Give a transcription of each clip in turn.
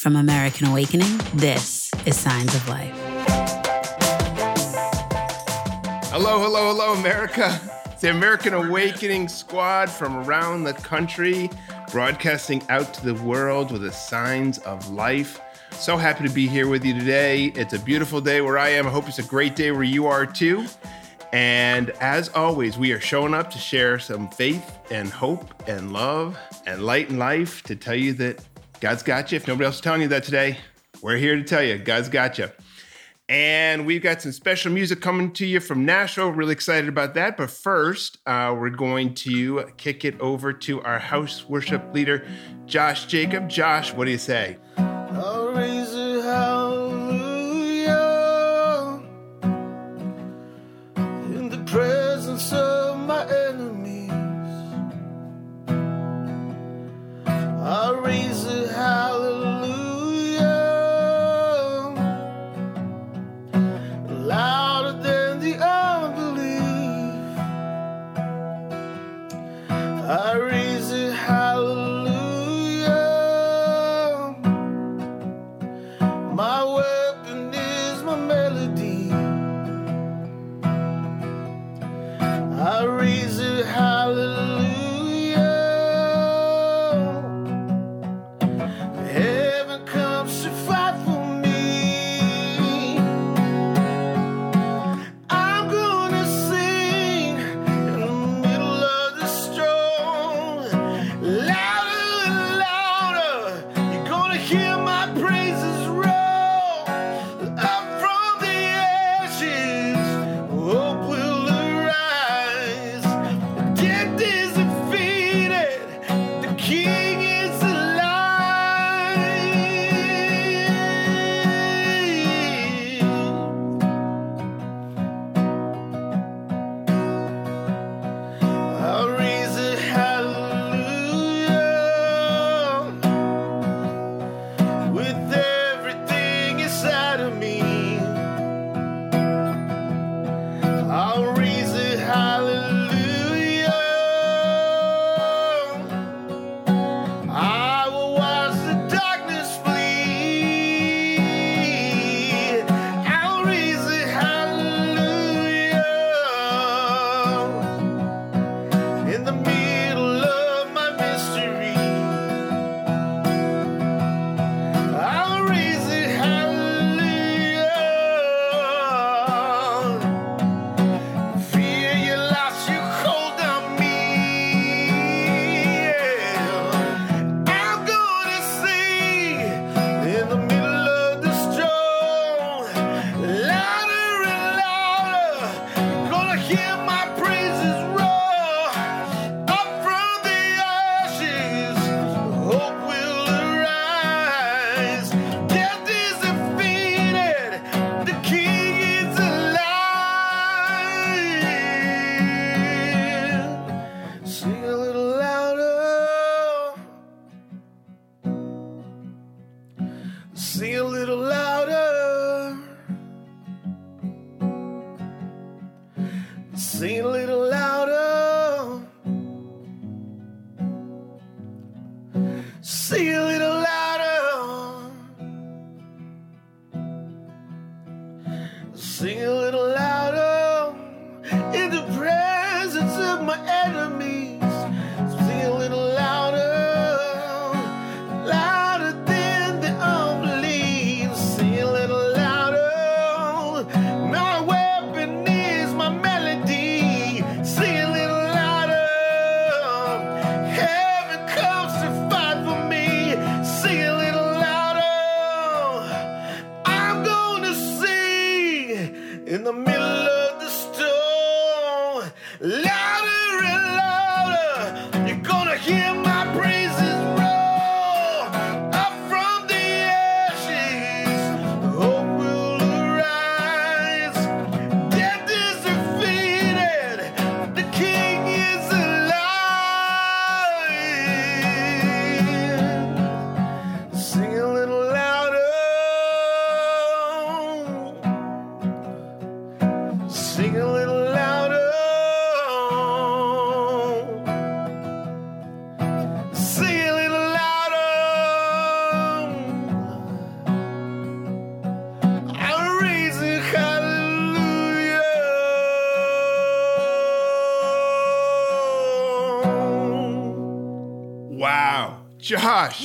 From American Awakening, this is Signs of Life. Hello, hello, hello, America. It's the American Awakening squad from around the country, broadcasting out to the world with the signs of life. So happy to be here with you today. It's a beautiful day where I am. I hope it's a great day where you are too. And as always, we are showing up to share some faith and hope and love and light in life to tell you that God's got you. If nobody else is telling you that today, we're here to tell you God's got you. And we've got some special music coming to you from Nashville. Really excited about that. But first, uh, we're going to kick it over to our house worship leader, Josh Jacob. Josh, what do you say? I raise a hallelujah.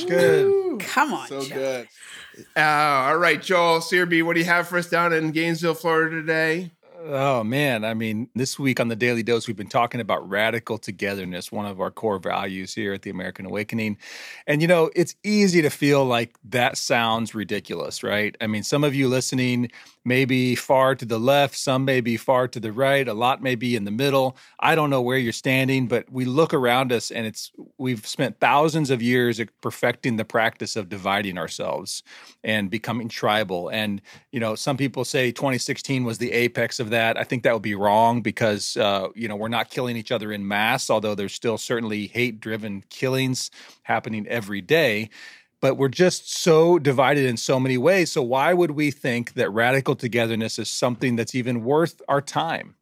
Josh. Good. Come on, So Joe. good. Uh, all right, Joel Searby, what do you have for us down in Gainesville, Florida today? Oh man, I mean, this week on the Daily Dose, we've been talking about radical togetherness, one of our core values here at the American Awakening. And you know, it's easy to feel like that sounds ridiculous, right? I mean, some of you listening may be far to the left, some may be far to the right, a lot may be in the middle. I don't know where you're standing, but we look around us and it's we've spent thousands of years perfecting the practice of dividing ourselves and becoming tribal. And you know, some people say 2016 was the apex of that. I think that would be wrong because uh, you know we're not killing each other in mass, although there's still certainly hate-driven killings happening every day. But we're just so divided in so many ways. So why would we think that radical togetherness is something that's even worth our time?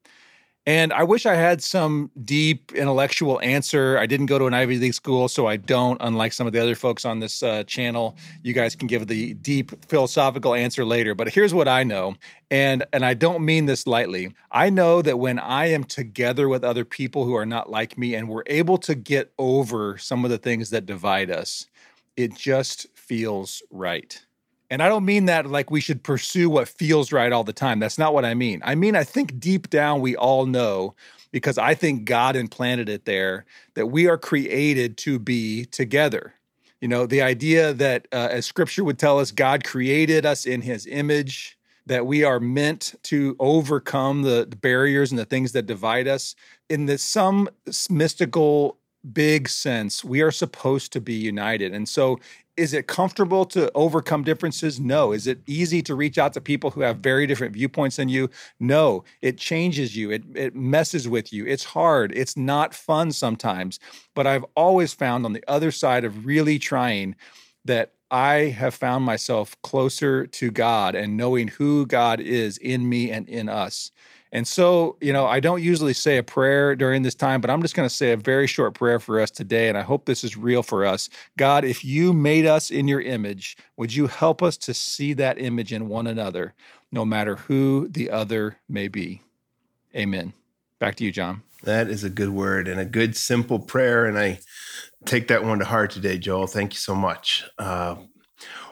And I wish I had some deep intellectual answer. I didn't go to an Ivy League school, so I don't, unlike some of the other folks on this uh, channel. You guys can give the deep philosophical answer later. But here's what I know. And, and I don't mean this lightly. I know that when I am together with other people who are not like me and we're able to get over some of the things that divide us, it just feels right. And I don't mean that like we should pursue what feels right all the time. That's not what I mean. I mean, I think deep down we all know, because I think God implanted it there, that we are created to be together. You know, the idea that, uh, as scripture would tell us, God created us in his image, that we are meant to overcome the, barriers and the things that divide us. In this some mystical, big sense, we are supposed to be united. And so is it comfortable to overcome differences? No. Is it easy to reach out to people who have very different viewpoints than you? No. It changes you. It it messes with you. It's hard. It's not fun sometimes. But I've always found on the other side of really trying that I have found myself closer to God and knowing who God is in me and in us. And so, you know, I don't usually say a prayer during this time, but I'm just going to say a very short prayer for us today. And I hope this is real for us. God, if you made us in your image, would you help us to see that image in one another, no matter who the other may be? Amen. Back to you, John. That is a good word and a good, simple prayer. And I take that one to heart today, Joel. Thank you so much. Uh,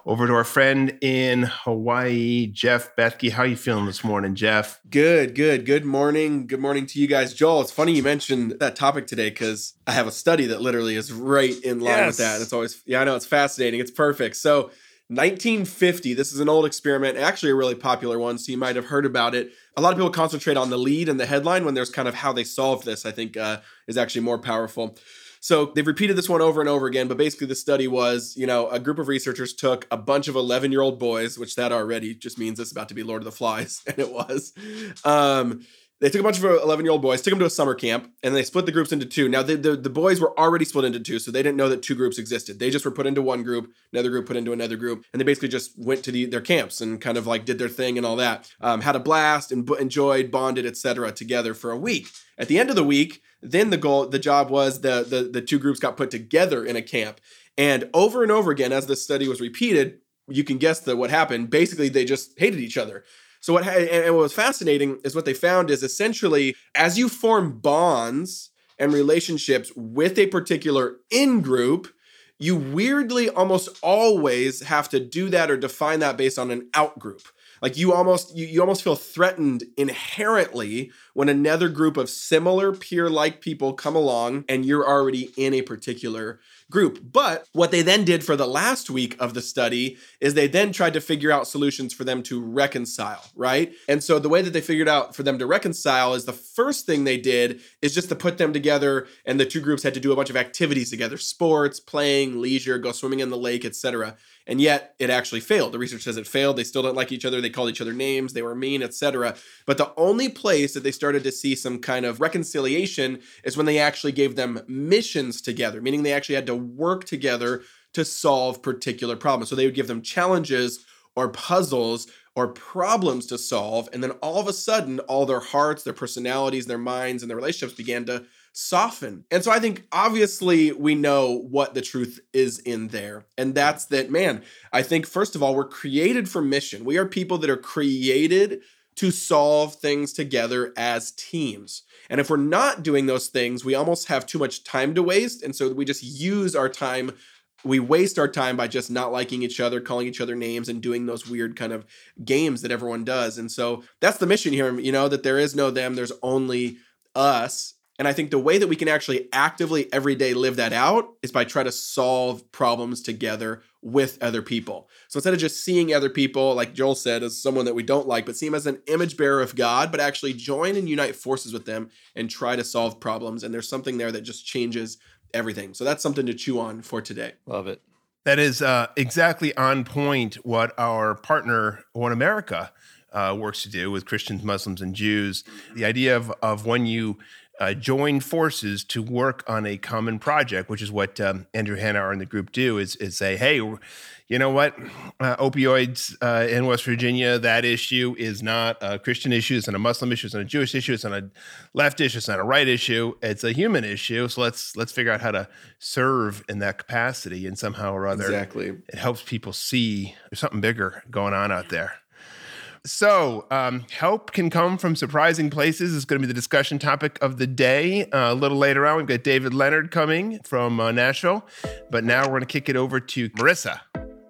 over to our friend in Hawaii, Jeff Bethke. How are you feeling this morning, Jeff? Good, good. Good morning. Good morning to you guys. Joel, it's funny you mentioned that topic today because I have a study that literally is right in line with that. Yes. It's always, yeah, I know it's fascinating. It's perfect. So, 1950, this is an old experiment, actually a really popular one, so you might have heard about it. A lot of people concentrate on the lead and the headline when there's kind of how they solved this, I think uh, is actually more powerful. So they've repeated this one over and over again, but basically the study was, you know, a group of researchers took a bunch of 11 year old boys, which that already just means it's about to be Lord of the Flies, and it was. Um, they took a bunch of 11 year old boys, took them to a summer camp, and they split the groups into two. Now, the, the, the boys were already split into two, so they didn't know that two groups existed. They just were put into one group, another group put into another group, and they basically just went to the, their camps and kind of like did their thing and all that. Um, had a blast and b- enjoyed, bonded, etc. together for a week. At the end of the week, then the goal, the job was the, the the two groups got put together in a camp, and over and over again, as this study was repeated, you can guess that what happened. Basically, they just hated each other. So what and what was fascinating is what they found is essentially as you form bonds and relationships with a particular in group, you weirdly almost always have to do that or define that based on an out group. Like you almost you, you almost feel threatened inherently when another group of similar peer like people come along and you're already in a particular group. But what they then did for the last week of the study is they then tried to figure out solutions for them to reconcile, right? And so the way that they figured out for them to reconcile is the first thing they did is just to put them together and the two groups had to do a bunch of activities together, sports, playing, leisure, go swimming in the lake, etc. And yet it actually failed. The research says it failed. They still don't like each other. They called each other names. They were mean, etc. But the only place that they started to see some kind of reconciliation is when they actually gave them missions together, meaning they actually had to work together to solve particular problems. So they would give them challenges or puzzles or problems to solve. And then all of a sudden, all their hearts, their personalities, their minds, and their relationships began to soften. And so I think obviously we know what the truth is in there. And that's that, man, I think first of all, we're created for mission. We are people that are created to solve things together as teams. And if we're not doing those things, we almost have too much time to waste. And so we just use our time we waste our time by just not liking each other, calling each other names, and doing those weird kind of games that everyone does. And so that's the mission here, you know, that there is no them, there's only us. And I think the way that we can actually actively every day live that out is by try to solve problems together with other people. So instead of just seeing other people, like Joel said, as someone that we don't like, but see them as an image bearer of God, but actually join and unite forces with them and try to solve problems. And there's something there that just changes everything. So that's something to chew on for today. Love it. That is uh, exactly on point what our partner, One America, uh, works to do with Christians, Muslims, and Jews. The idea of, of when you uh, join forces to work on a common project, which is what um, Andrew Hanauer and the group do, is, is say, hey, you know what, uh, opioids uh, in West Virginia, that issue is not a Christian issue, it's not a Muslim issue, it's not a Jewish issue, it's not a left issue, it's not a right issue, it's a human issue. So let's let's figure out how to serve in that capacity, and somehow or other, Exactly. it helps people see there's something bigger going on out there. So, um, help can come from surprising places is going to be the discussion topic of the day. Uh, a little later on, we've got David Leonard coming from uh, Nashville. But now we're going to kick it over to Marissa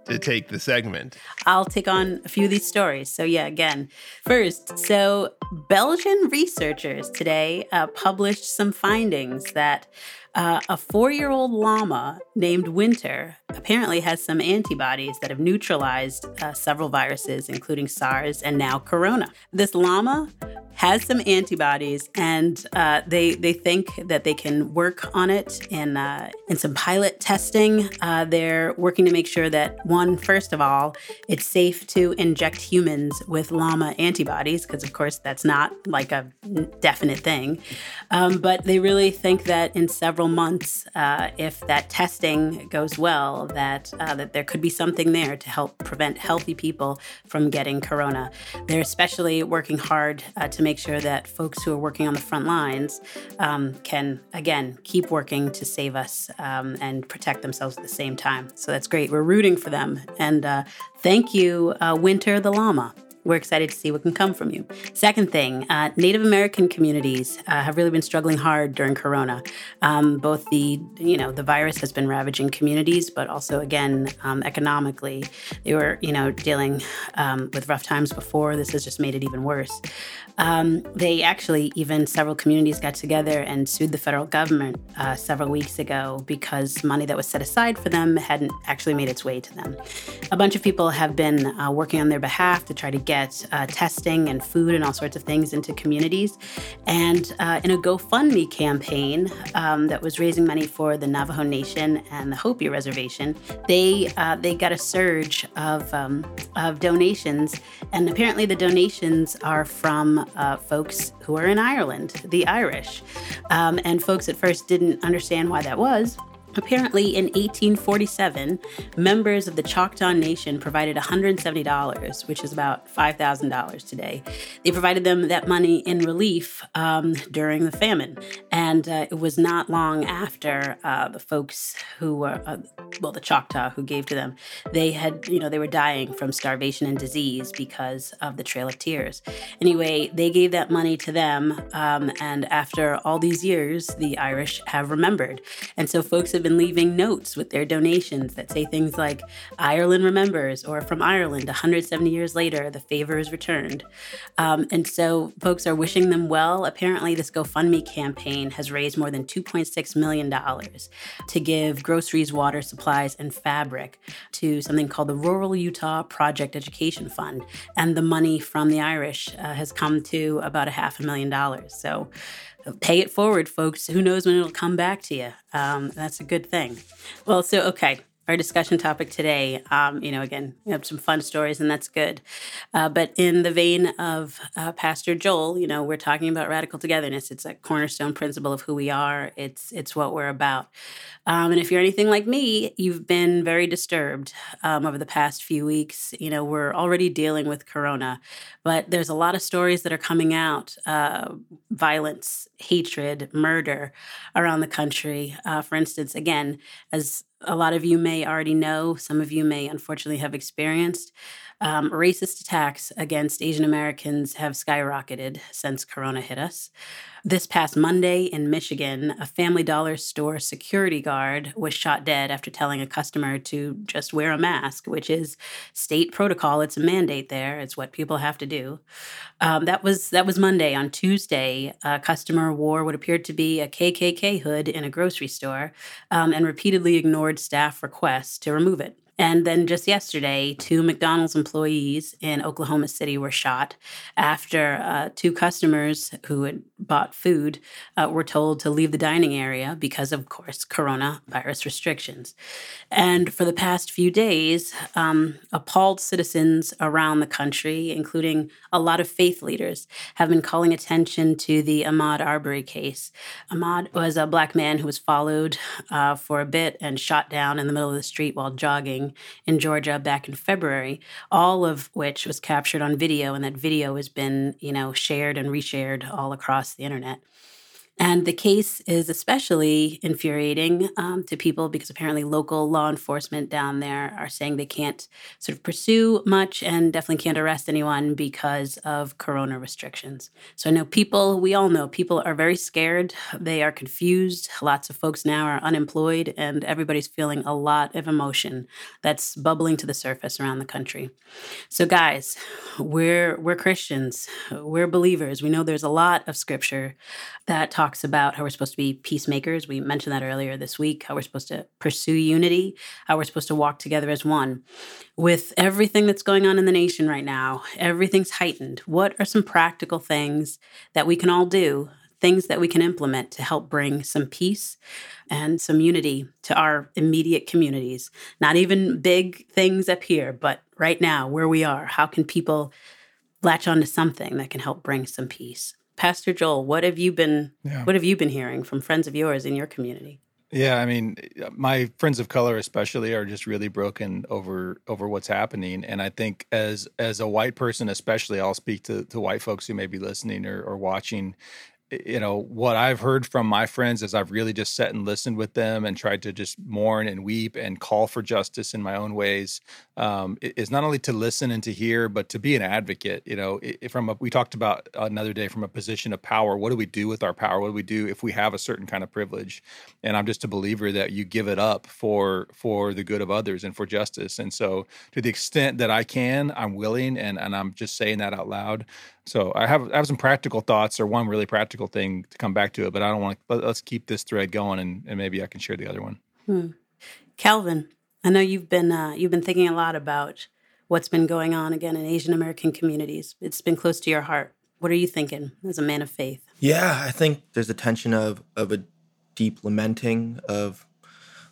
to take the segment. I'll take on a few of these stories. So, yeah, again, first, so Belgian researchers today uh, published some findings that uh, a four year old llama named Winter apparently has some antibodies that have neutralized uh, several viruses, including SARS and now corona. This llama has some antibodies, and uh, they they think that they can work on it in uh, in some pilot testing. Uh, they're working to make sure that one, first of all, it's safe to inject humans with llama antibodies, because of course that's not like a definite thing. Um, but they really think that in several months, uh, if that testing goes well, that uh, that there could be something there to help prevent healthy people from getting corona. They're especially working hard uh, to make sure that folks who are working on the front lines um, can again keep working to save us um, and protect themselves at the same time. So that's great. We're rooting for them, and uh, thank you, uh, Winter the llama. We're excited to see what can come from you. Second thing, uh, Native American communities uh, have really been struggling hard during Corona. Um, both the, you know, the virus has been ravaging communities, but also again um, economically, they were, you know, dealing um, with rough times before. This has just made it even worse. Um, they actually, even several communities got together and sued the federal government uh, several weeks ago because money that was set aside for them hadn't actually made its way to them. A bunch of people have been uh, working on their behalf to try to get uh, testing and food and all sorts of things into communities. And uh, in a GoFundMe campaign um, that was raising money for the Navajo Nation and the Hopi Reservation, they uh, they got a surge of um, of donations, and apparently the donations are from uh, folks who are in Ireland, the Irish. Um, and folks at first didn't understand why that was. Apparently, in 1847, members of the Choctaw Nation provided $170, which is about $5,000 today. They provided them that money in relief um, during the famine. And uh, it was not long after uh, the folks who were, uh, well, the Choctaw who gave to them, they had, you know, they were dying from starvation and disease because of the Trail of Tears. Anyway, they gave that money to them. Um, and after all these years, the Irish have remembered. And so folks have been leaving notes with their donations that say things like, Ireland remembers, or from Ireland, 170 years later, the favor is returned. Um, and so folks are wishing them well. Apparently, this GoFundMe campaign has raised more than $2.6 million to give groceries, water supplies, and fabric to something called the Rural Utah Project Education Fund. And the money from the Irish uh, has come to about a half a million dollars. So pay it forward, folks. Who knows when it'll come back to you? Um, that's a good thing. Well, so, okay. Our discussion topic today, um, you know, again, we have some fun stories, and that's good. Uh, but in the vein of uh, Pastor Joel, you know, we're talking about radical togetherness. It's a cornerstone principle of who we are. It's it's what we're about. Um, and if you're anything like me, you've been very disturbed um, over the past few weeks. You know, we're already dealing with Corona, but there's a lot of stories that are coming out uh, violence, hatred, murder around the country. Uh, for instance, again, as a lot of you may already know, some of you may unfortunately have experienced. Um, racist attacks against Asian Americans have skyrocketed since Corona hit us. This past Monday in Michigan, a Family Dollar store security guard was shot dead after telling a customer to just wear a mask, which is state protocol. It's a mandate there. It's what people have to do. Um, that was that was Monday. On Tuesday, a customer wore what appeared to be a KKK hood in a grocery store um, and repeatedly ignored staff requests to remove it. And then just yesterday, two McDonald's employees in Oklahoma City were shot after uh, two customers who had bought food uh, were told to leave the dining area because of, course, coronavirus restrictions. And for the past few days, um, appalled citizens around the country, including a lot of faith leaders, have been calling attention to the Ahmaud Arbery case. Ahmaud was a black man who was followed uh, for a bit and shot down in the middle of the street while jogging in Georgia back in February, all of which was captured on video, and that video has been, you know, shared and reshared all across the internet. And the case is especially infuriating um, to people because apparently local law enforcement down there are saying they can't sort of pursue much and definitely can't arrest anyone because of corona restrictions. So I know people, we all know people are very scared. They are confused. Lots of folks now are unemployed, and everybody's feeling a lot of emotion that's bubbling to the surface around the country. So, guys, we're, we're Christians, we're believers. We know there's a lot of scripture that talks talks about how we're supposed to be peacemakers. We mentioned that earlier this week, how we're supposed to pursue unity, how we're supposed to walk together as one. With everything that's going on in the nation right now, everything's heightened. What are some practical things that we can all do, things that we can implement to help bring some peace and some unity to our immediate communities? Not even big things up here, but right now, where we are, how can people latch onto something that can help bring some peace? Pastor Joel, what have you been yeah. what have you been hearing from friends of yours in your community? Yeah, I mean, uh, my friends of color especially are just really broken over over what's happening, and I think as as a white person, especially, I'll speak to to white folks who may be listening or, or watching you know what i've heard from my friends is i've really just sat and listened with them and tried to just mourn and weep and call for justice in my own ways. Um, is not only to listen and to hear but to be an advocate you know from a, we talked about another day from a position of power what do we do with our power? What do we do if we have a certain kind of privilege? And i'm just a believer that you give it up for for the good of others and for justice. And so to the extent that i can i'm willing and and i'm just saying that out loud so I have I have some practical thoughts or one really practical thing to come back to it, but I don't want to. Let, us keep this thread going, and, and maybe I can share the other one. Hmm. Calvin, I know you've been uh, you've been thinking a lot about what's been going on again in Asian American communities. It's been close to your heart. What are you thinking as a man of faith? Yeah, I think there's a tension of of a deep lamenting of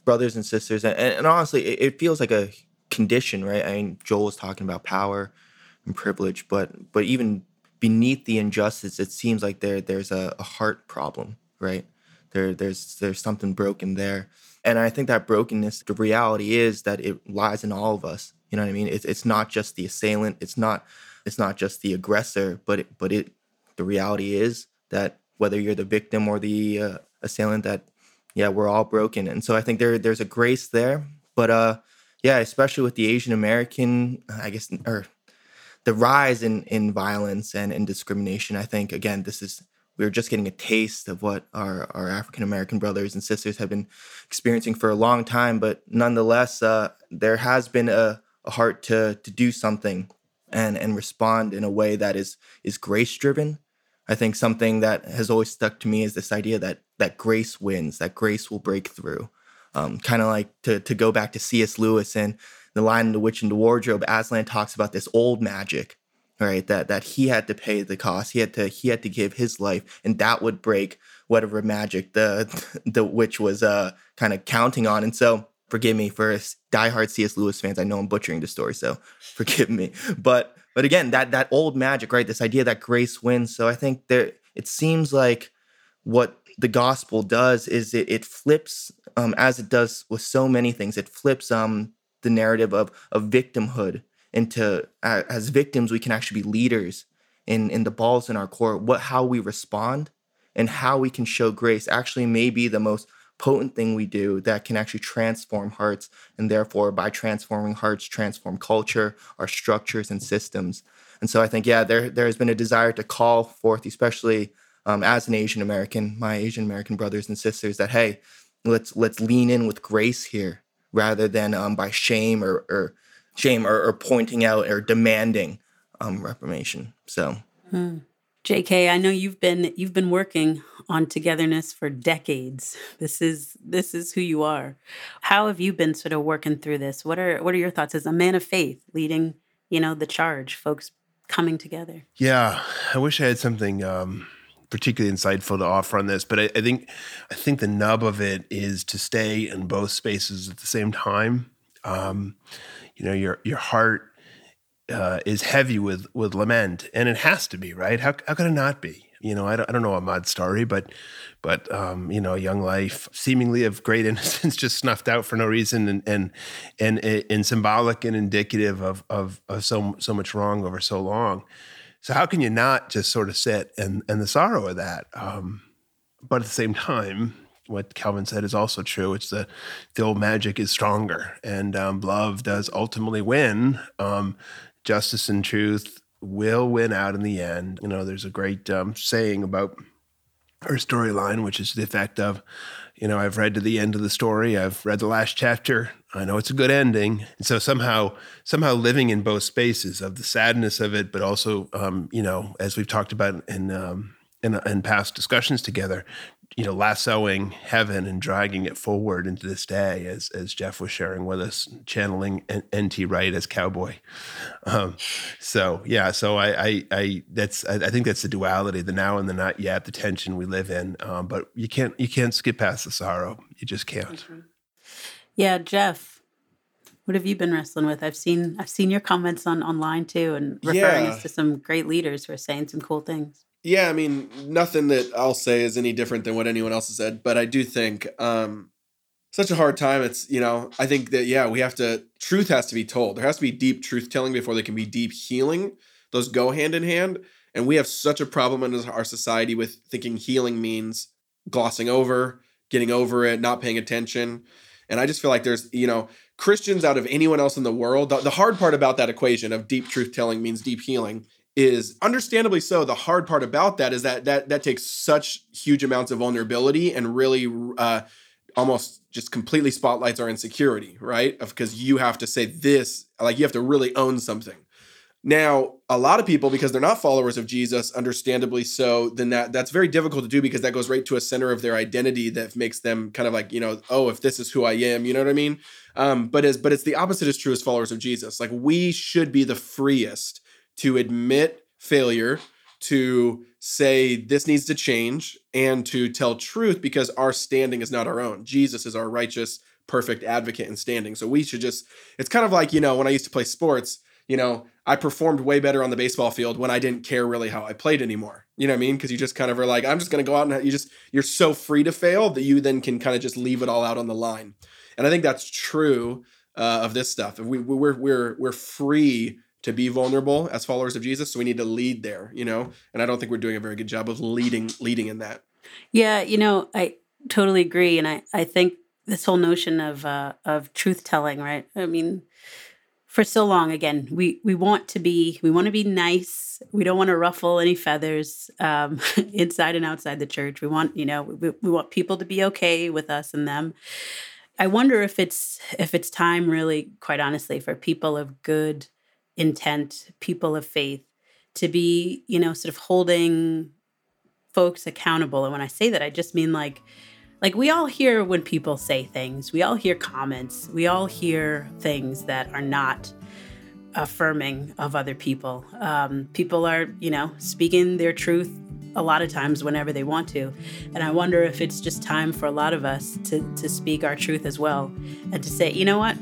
brothers and sisters, and, and honestly, it, it feels like a condition, right? I mean, Joel was talking about power and privilege, but but even beneath the injustice, it seems like there there's a, a heart problem, right? There there's there's something broken there, and I think that brokenness, the reality is that it lies in all of us. You know what I mean? It's it's not just the assailant. It's not it's not just the aggressor, but it, but it the reality is that whether you're the victim or the uh, assailant, that yeah, we're all broken, and so I think there there's a grace there, but uh yeah, especially with the Asian American, I guess, or the rise in in violence and in discrimination. I think again, this is we're just getting a taste of what our our African American brothers and sisters have been experiencing for a long time. But nonetheless, uh, there has been a, a heart to to do something and and respond in a way that is is grace driven. I think something that has always stuck to me is this idea that that grace wins, that grace will break through. Um, kind of like to to go back to C.S. Lewis and the Lion the Witch and the Wardrobe, Aslan talks about this old magic, right? That that he had to pay the cost. He had to he had to give his life, and that would break whatever magic the the witch was uh kind of counting on. And so forgive me for diehard C.S. Lewis fans. I know I'm butchering the story, so forgive me. But but again, that that old magic, right? This idea that grace wins. So I think there it seems like what the gospel does is it, it flips um, as it does with so many things. It flips um, the narrative of of victimhood into uh, as victims we can actually be leaders in in the balls in our court what how we respond and how we can show grace actually may be the most potent thing we do that can actually transform hearts and therefore by transforming hearts transform culture our structures and systems and so i think yeah there there has been a desire to call forth especially um, as an Asian American, my Asian American brothers and sisters, that hey, let's let's lean in with grace here rather than um, by shame or, or shame or, or, pointing out or demanding um, reformation. So, hmm. JK, I know you've been you've been working on togetherness for decades. This is this is who you are. How have you been sort of working through this? What are what are your thoughts as a man of faith leading, you know, the charge, folks coming together? Yeah, I wish I had something um, particularly insightful to offer on this, but I, I think I think the nub of it is to stay in both spaces at the same time. Um, you know, your your heart uh, is heavy with with lament, and it has to be right. How how could it not be? You know, I don't, I don't know Ahmaud's story, but but um, you know, young life, seemingly of great innocence, just snuffed out for no reason, and and and, and symbolic and indicative of, of of so so much wrong over so long. So how can you not just sort of sit and and the sorrow of that? Um, but at the same time, what Calvin said is also true. It's the the old magic is stronger, and um, love does ultimately win. Um, justice and truth will win out in the end. You know, there's a great um, saying about her storyline, which is the effect of, you know, I've read to the end of the story, I've read the last chapter, I know it's a good ending, and so somehow, somehow living in both spaces of the sadness of it, but also, um, you know, as we've talked about in um, in, in past discussions together, you know, lassoing heaven and dragging it forward into this day, as as Jeff was sharing with us, channeling N.T. Wright as cowboy. Um, so yeah, so I, I, I that's I, I, think that's the duality, the now and the not yet, the tension we live in. Um, but you can't you can't skip past the sorrow. You just can't. Mm-hmm. Yeah, Jeff, what have you been wrestling with? I've seen I've seen your comments on online too, and referring yeah. us to some great leaders who are saying some cool things. Yeah, I mean, nothing that I'll say is any different than what anyone else has said, but I do think um such a hard time. It's, you know, I think that yeah, we have to truth has to be told. There has to be deep truth telling before there can be deep healing. Those go hand in hand, and we have such a problem in our society with thinking healing means glossing over, getting over it, not paying attention. And I just feel like there's, you know, Christians out of anyone else in the world, the, the hard part about that equation of deep truth telling means deep healing is understandably so the hard part about that is that that that takes such huge amounts of vulnerability and really uh, almost just completely spotlights our insecurity right? Because you have to say this like you have to really own something now a lot of people because they're not followers of jesus understandably so then that that's very difficult to do because that goes right to a center of their identity that makes them kind of like you know oh if this is who i am you know what i mean um, but as but it's the opposite is true as followers of jesus like we should be the freest to admit failure, to say this needs to change, and to tell truth because our standing is not our own. Jesus is our righteous, perfect advocate and standing. So we should just, it's kind of like, you know, when I used to play sports, you know, I performed way better on the baseball field when I didn't care really how I played anymore. You know what I mean? Because you just kind of are like, I'm just going to go out and you just, you're so free to fail that you then can kind of just leave it all out on the line. And I think that's true uh, of this stuff. We, we're, we're, we're free to be vulnerable as followers of Jesus. So we need to lead there, you know. And I don't think we're doing a very good job of leading leading in that. Yeah, you know, I totally agree, and I I think this whole notion of uh, of truth telling, right? I mean, for so long, again, we we want to be we want to be nice. We don't want to ruffle any feathers um, inside and outside the church. We want you know we, we want people to be okay with us and them. I wonder if it's if it's time, really, quite honestly, for people of good intent, people of faith, to be, you know, sort of holding folks accountable. And when I say that, I just mean like, like we all hear when people say things, we all hear comments, we all hear things that are not affirming of other people. Um, people are, you know, speaking their truth a lot of times whenever they want to. And I wonder if it's just time for a lot of us to, to speak our truth as well and to say, you know what?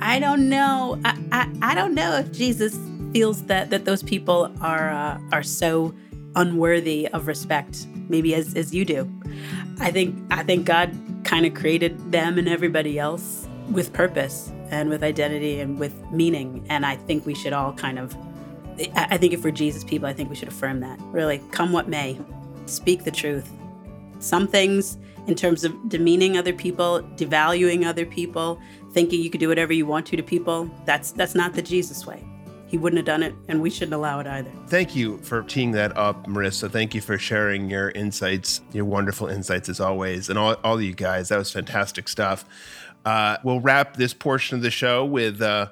I don't know. I, I, I don't know if Jesus feels that that those people are uh, are so unworthy of respect, maybe as as you do. I think I think God kind of created them and everybody else with purpose and with identity and with meaning, and I think we should all kind of. I think if we're Jesus people, I think we should affirm that. Really, come what may, speak the truth. Some things, in terms of demeaning other people, devaluing other people, thinking you could do whatever you want to to people, that's that's not the Jesus way. He wouldn't have done it, and we shouldn't allow it either. Thank you for teeing that up, Marissa. Thank you for sharing your insights, your wonderful insights as always, and all, all of you guys. That was fantastic stuff. Uh, we'll wrap this portion of the show with uh,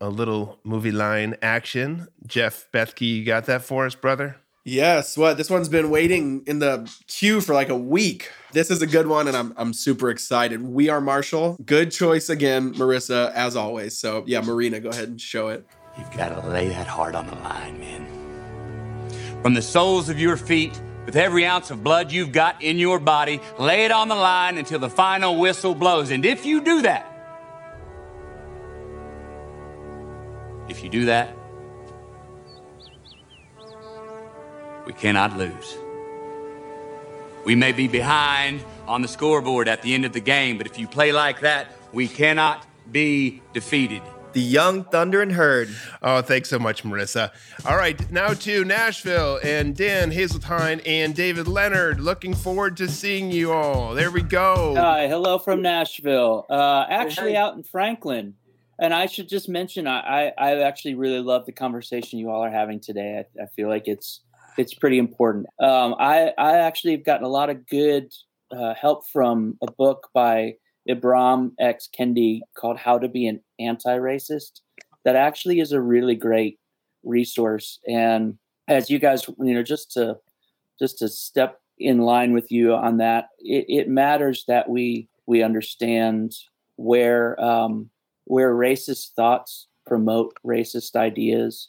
a little movie line action. Jeff Bethke, you got that for us, brother? Yes, what this one's been waiting in the queue for like a week. This is a good one, and I'm I'm super excited. We are Marshall. Good choice again, Marissa, as always. So yeah, Marina, go ahead and show it. You've got to lay that heart on the line, man. From the soles of your feet, with every ounce of blood you've got in your body, lay it on the line until the final whistle blows. And if you do that, if you do that, we cannot lose. We may be behind on the scoreboard at the end of the game, but if you play like that, we cannot be defeated. The Young Thundering Herd. Oh, thanks so much, Marissa. All right, now to Nashville and Dan Haseltine and David Leonard. Looking forward to seeing you all. There we go. Hi, hello from Nashville. Uh, actually, out in Franklin. And I should just mention, I, I, I actually really love the conversation you all are having today. I, I feel like it's it's pretty important. Um, I I actually have gotten a lot of good uh, help from a book by Ibram X Kendi called "How to Be an Anti-Racist." That actually is a really great resource. And as you guys, you know, just to just to step in line with you on that, it, it matters that we we understand where um, where racist thoughts promote racist ideas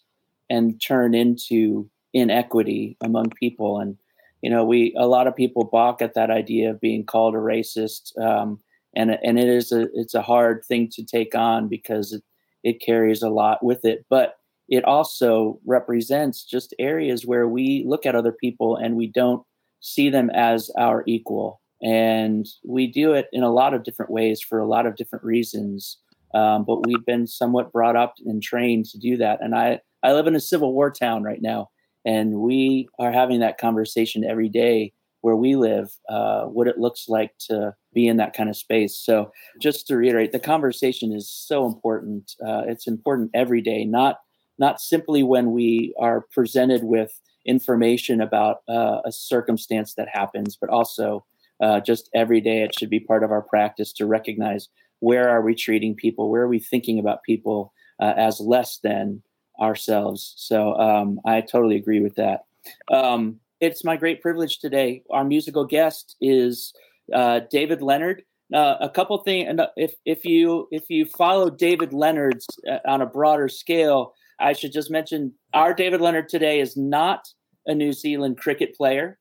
and turn into inequity among people and you know we a lot of people balk at that idea of being called a racist um, and and it is a it's a hard thing to take on because it, it carries a lot with it. But it also represents just areas where we look at other people and we don't see them as our equal. And we do it in a lot of different ways for a lot of different reasons. Um, but we've been somewhat brought up and trained to do that. And i i live in a civil war town right now and we are having that conversation every day where we live, uh, what it looks like to be in that kind of space. So, just to reiterate, the conversation is so important. Uh, it's important every day, not not simply when we are presented with information about uh, a circumstance that happens, but also uh, just every day. It should be part of our practice to recognize where are we treating people, where are we thinking about people uh, as less than ourselves. So um, I totally agree with that. Um, it's my great privilege today. Our musical guest is uh, David Leonard. Uh, a couple things, and uh, if if you if you follow David Leonard's uh, on a broader scale, I should just mention our David Leonard today is not a New Zealand cricket player,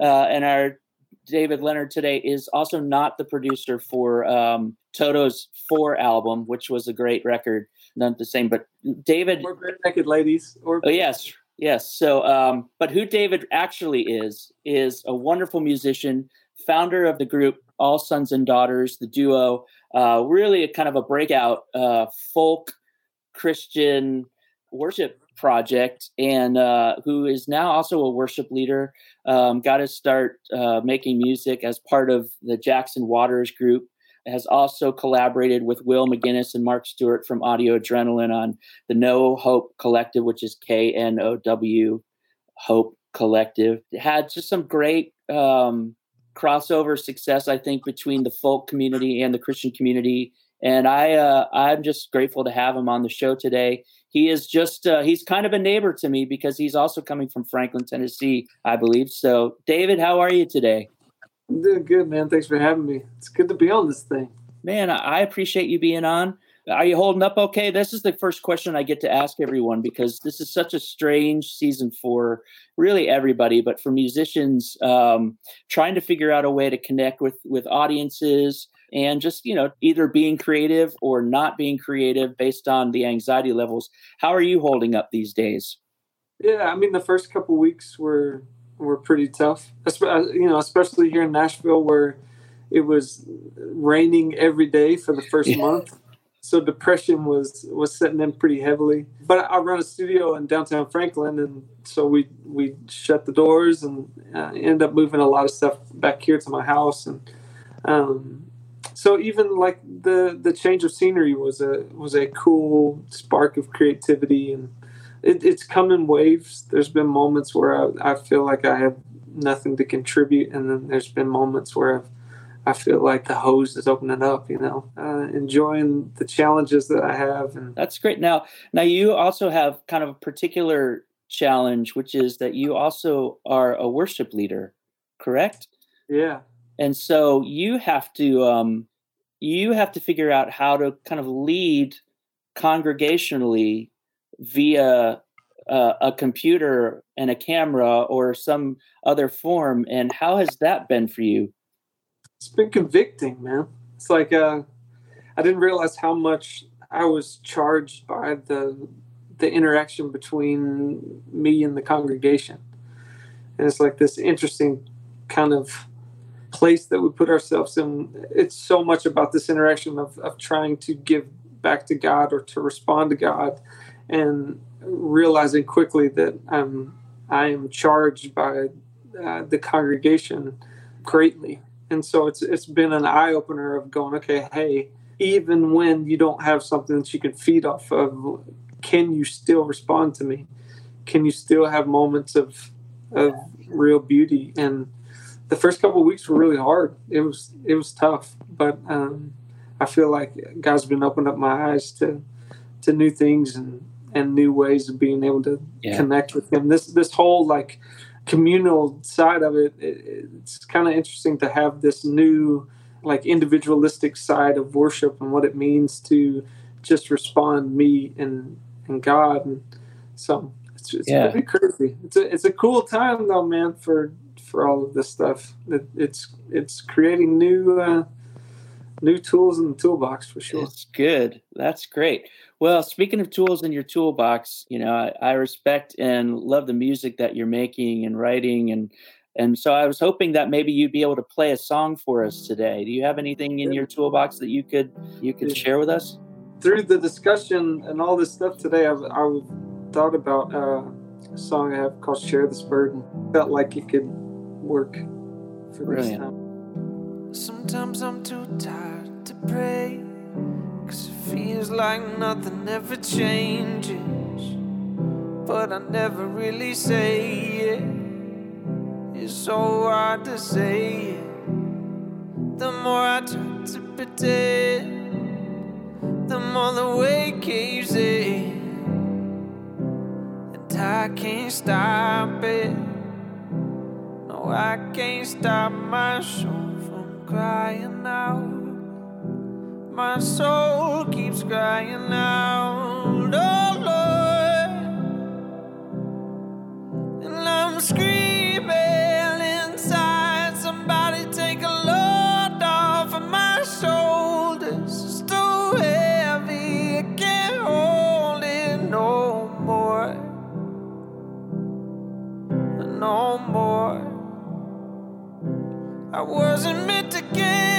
uh, and our David Leonard today is also not the producer for um, Toto's Four album, which was a great record not the same. But David, or Barenaked Ladies, or oh yes, yes. So, um, but who David actually is is a wonderful musician, founder of the group All Sons and Daughters, the duo. Uh, really, a kind of a breakout uh, folk Christian worship project, and uh, who is now also a worship leader. Um, got to start uh, making music as part of the Jackson Waters group has also collaborated with Will McGinniss and Mark Stuart from Audio Adrenaline on the Know Hope Collective, which is K N O W Hope Collective. It had just some great um, crossover success, I think, between the folk community and the Christian community. And I, uh, I'm just grateful to have him on the show today. He is just, uh, he's kind of a neighbor to me because he's also coming from Franklin, Tennessee, I believe. So, David, how are you today? I'm doing good, man. Thanks for having me. It's good to be on this thing. Man, I appreciate you being on. Are you holding up okay? This is the first question I get to ask everyone because this is such a strange season for really everybody, but for musicians, um, trying to figure out a way to connect with with audiences and just you know either being creative or not being creative based on the anxiety levels. How are you holding up these days? Yeah, I mean the first couple weeks were were pretty tough. Uh, you know, especially here in Nashville where it was raining every day for the first yeah. month. So depression was was setting in pretty heavily. But I run a studio in downtown Franklin, and so we we shut the doors and uh, end up moving a lot of stuff back here to my house. And um, so even like the the change of scenery was a was a cool spark of creativity and it, it's come in waves. There's been moments where I, I feel like I have nothing to contribute, and then there's been moments where I've I feel like the hose is opening up, you know, uh, enjoying the challenges that I have. And that's great. Now, now you also have kind of a particular challenge, which is that you also are a worship leader, correct? Yeah. And so you have to, um, you have to figure out how to kind of lead congregationally via uh, a computer and a camera or some other form. And how has that been for you? it's been convicting, man. It's like uh, I didn't realize how much I was charged by the the interaction between me and the congregation, and it's like this interesting kind of place that we put ourselves in. It's so much about this interaction of of trying to give back to God or to respond to God, and realizing quickly that I'm I am charged by uh, the congregation greatly and so it's it's been an eye opener of going, okay, hey, even when you don't have something that you can feed off of, can you still respond to me? Can you still have moments of of real beauty? And the first couple of weeks were really hard. It was it was tough, but um, I feel like God's been opening up my eyes to to new things and and new ways of being able to yeah. connect with Him. This this whole like communal side of it, it it's kind of interesting to have this new like individualistic side of worship and what it means to just respond me and and God and so it's, it's yeah. pretty crazy. It's a it's a cool time though, man, for for all of this stuff. It, it's it's creating new uh, new tools in the toolbox for sure. It's good. That's great. Well, speaking of tools in your toolbox, you know, I, I, respect and love the music that you're making and writing and and so I was hoping that maybe you'd be able to play a song for us today. Do you have anything in your toolbox that you could you could share with us? Through the discussion and all this stuff today, I've, I've thought about uh, a song I have called "Share This Burden." Felt like it could work for Brilliant. this time. Sometimes I'm too tired to pray. Cause it feels like nothing ever changes. But I never really say it. It's so hard to say it. The more I try to pretend, the more the weight caves in. And I can't stop it. No, I can't stop my soul from crying out. My soul keeps crying out, oh Lord, and I'm screaming inside. Somebody take a load off of my shoulders. It's too heavy, I can't hold it no more, no more. I wasn't meant to carry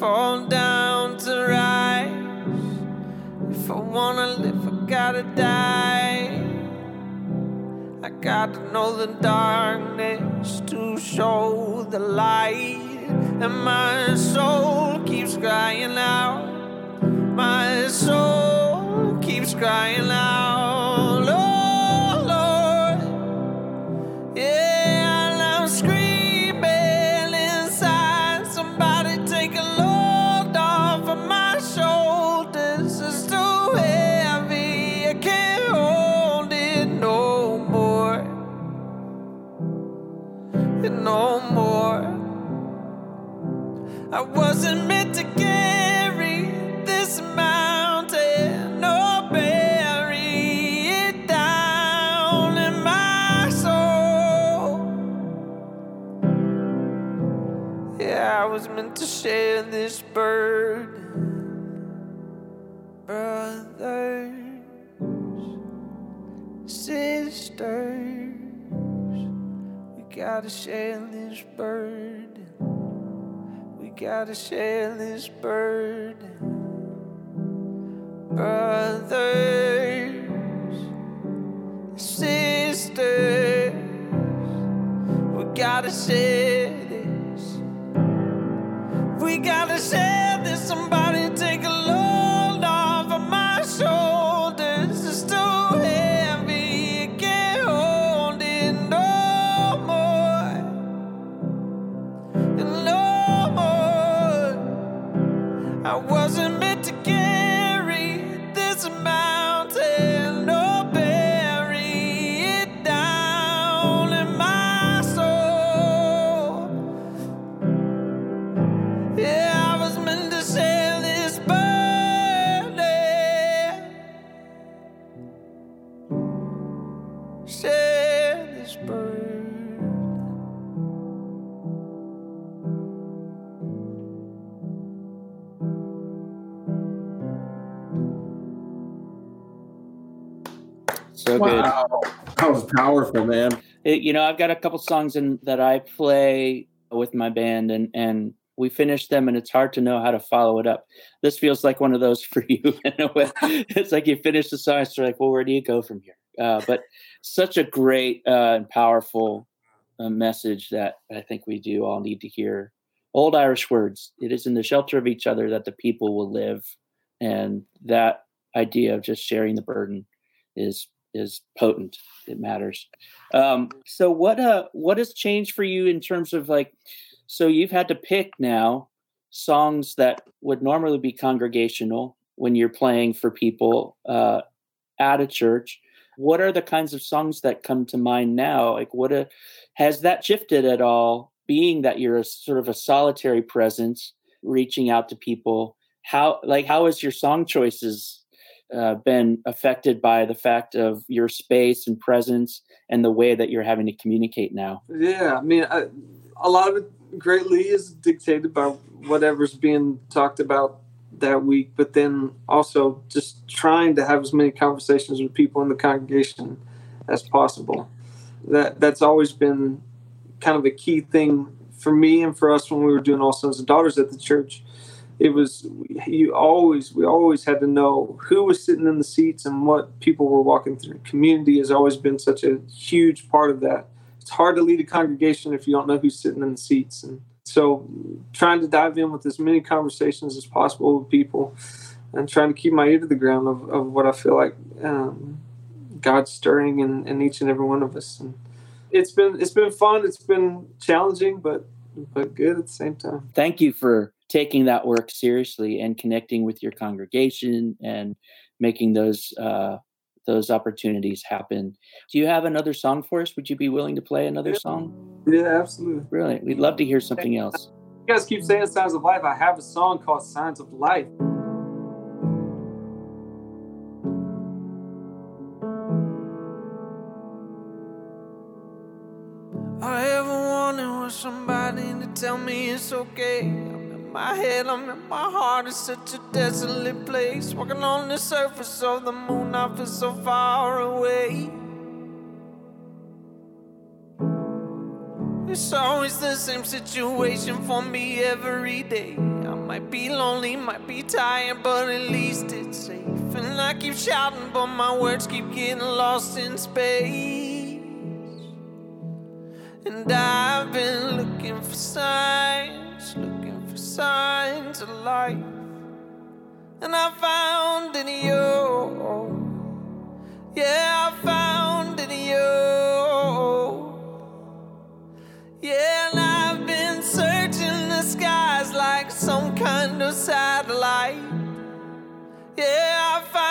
fall down to rise. If I wanna live, I gotta die. I gotta know the darkness to show the light. And my soul keeps crying out. My soul keeps crying out. Burden, brothers, sisters We gotta share this burden. We gotta share this burden. Brothers, sisters. We gotta share. We gotta share this. Somebody powerful, man. It- you know, I've got a couple songs in that I play with my band, and and we finish them, and it's hard to know how to follow it up. This feels like one of those for you. It's like you finish the song, it's like, well, where do you go from here? Uh, but such a great uh, and powerful uh, message that I think we do all need to hear. Old Irish words. It is in the shelter of each other that the people will live, and that idea of just sharing the burden is is potent. It matters. Um, so what uh what has changed for you in terms of like so you've had to pick now songs that would normally be congregational when you're playing for people uh, at a church. What are the kinds of songs that come to mind now? Like what a, has that shifted at all? Being that you're a sort of a solitary presence, reaching out to people. How like how has your song choices uh, been affected by the fact of your space and presence and the way that you're having to communicate now? Yeah, I mean, I, a lot of it greatly is dictated by whatever's being talked about that week, but then also just trying to have as many conversations with people in the congregation as possible. That that's always been kind of a key thing for me and for us when we were doing All Sons and Daughters at the church. It was you always we always had to know who was sitting in the seats and what people were walking through. Community has always been such a huge part of that. It's hard to lead a congregation if you don't know who's sitting in the seats and so trying to dive in with as many conversations as possible with people and trying to keep my ear to the ground of, of what I feel like um, God's stirring in, in each and every one of us. And it's been it's been fun. It's been challenging, but but good at the same time. Thank you for taking that work seriously and connecting with your congregation and making those uh, those opportunities happen. Do you have another song for us? Would you be willing to play another song? Yeah, absolutely. Brilliant. We'd love to hear something else. You guys keep saying Signs of Life. I have a song called Signs of Life. All I ever wanted was somebody to tell me it's okay. My head, I'm my heart, it's such a desolate place. Walking on the surface of the moon, I feel so far away. It's always the same situation for me every day. I might be lonely, might be tired, but at least it's safe. And I keep shouting, but my words keep getting lost in space. And I've been looking for signs, signs of life. And I found in you. Yeah, I found in you. Yeah, and I've been searching the skies like some kind of satellite. Yeah, I found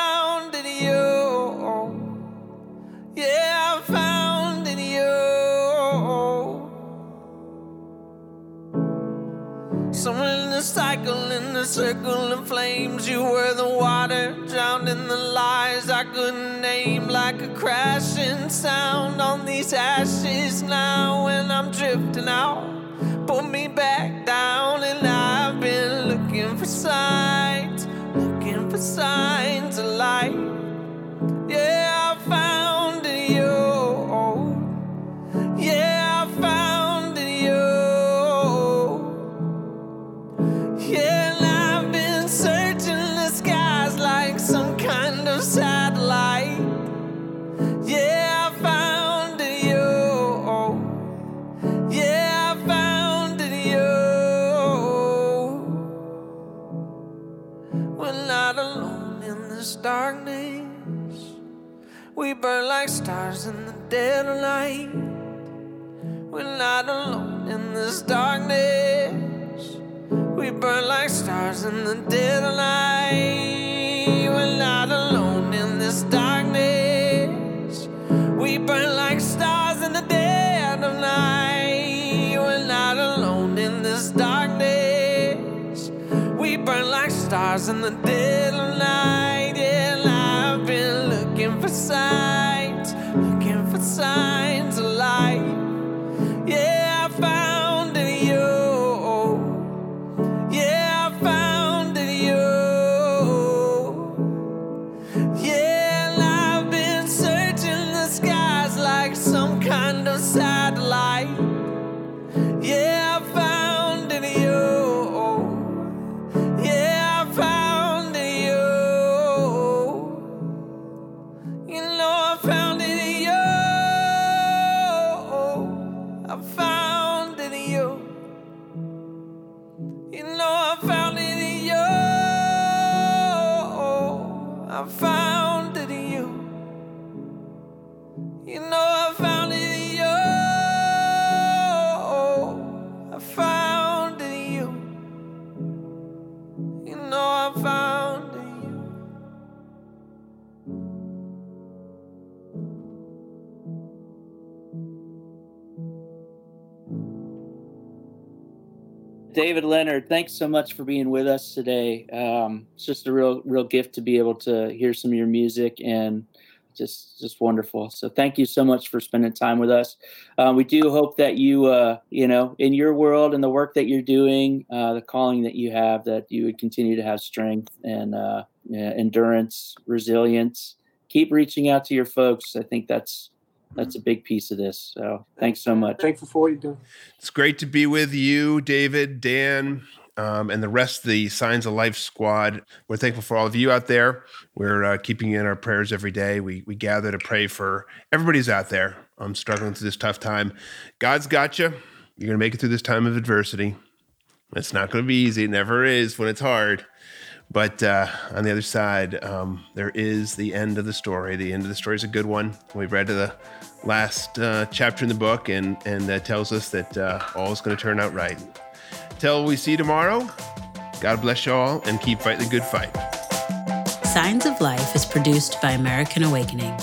cycle, in the circle of flames, you were the water, drowned in the lies. I couldn't name, like a crashing sound on these ashes. Now. When I'm drifting out, pull me back burn like stars in the dead of night. We're not alone in this darkness. We burn like stars in the dead of night. We're not alone in this darkness. We burn like stars in the dead of night. We're not alone in this darkness. We burn like stars in the dead of night. Looking for signs, looking for signs of life. David Leonard, thanks so much for being with us today. Um, it's just a real, real gift to be able to hear some of your music and just, just wonderful. So thank you so much for spending time with us. Uh, we do hope that you, uh, you know, in your world and the work that you're doing, uh, the calling that you have, that you would continue to have strength and uh, yeah, endurance, resilience. Keep reaching out to your folks. I think that's that's a big piece of this. So thanks so much. Thankful for what you're doing. It's great to be with you, David, Dan, um, and the rest of the Signs of Life squad. We're thankful for all of you out there. We're uh, keeping you in our prayers every day. We, we gather to pray for everybody's out there um, struggling through this tough time. God's got you. You're going to make it through this time of adversity. It's not going to be easy. It never is when it's hard. But uh, on the other side, um, there is the end of the story. The end of the story is a good one. We've read to the last uh, chapter in the book, and and that tells us that uh, all is going to turn out right. Till we see tomorrow. God bless you all, and keep fighting the good fight. Signs of Life is produced by American Awakening,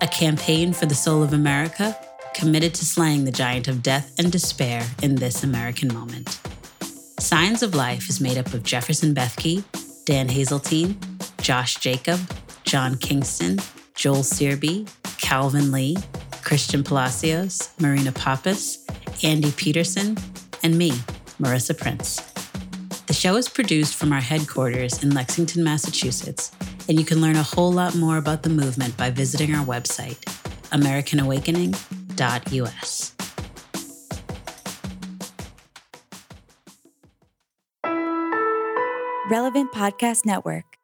a campaign for the soul of America committed to slaying the giant of death and despair in this American moment. Signs of Life is made up of Jefferson Bethke, Dan Haseltine, Josh Jacob, John Kingston, Joel Searby, Calvin Lee, Christian Palacios, Marina Pappas, Andy Peterson, and me, Marissa Prince. The show is produced from our headquarters in Lexington, Massachusetts, and you can learn a whole lot more about the movement by visiting our website, americanawakening.us. Relevant Podcast Network.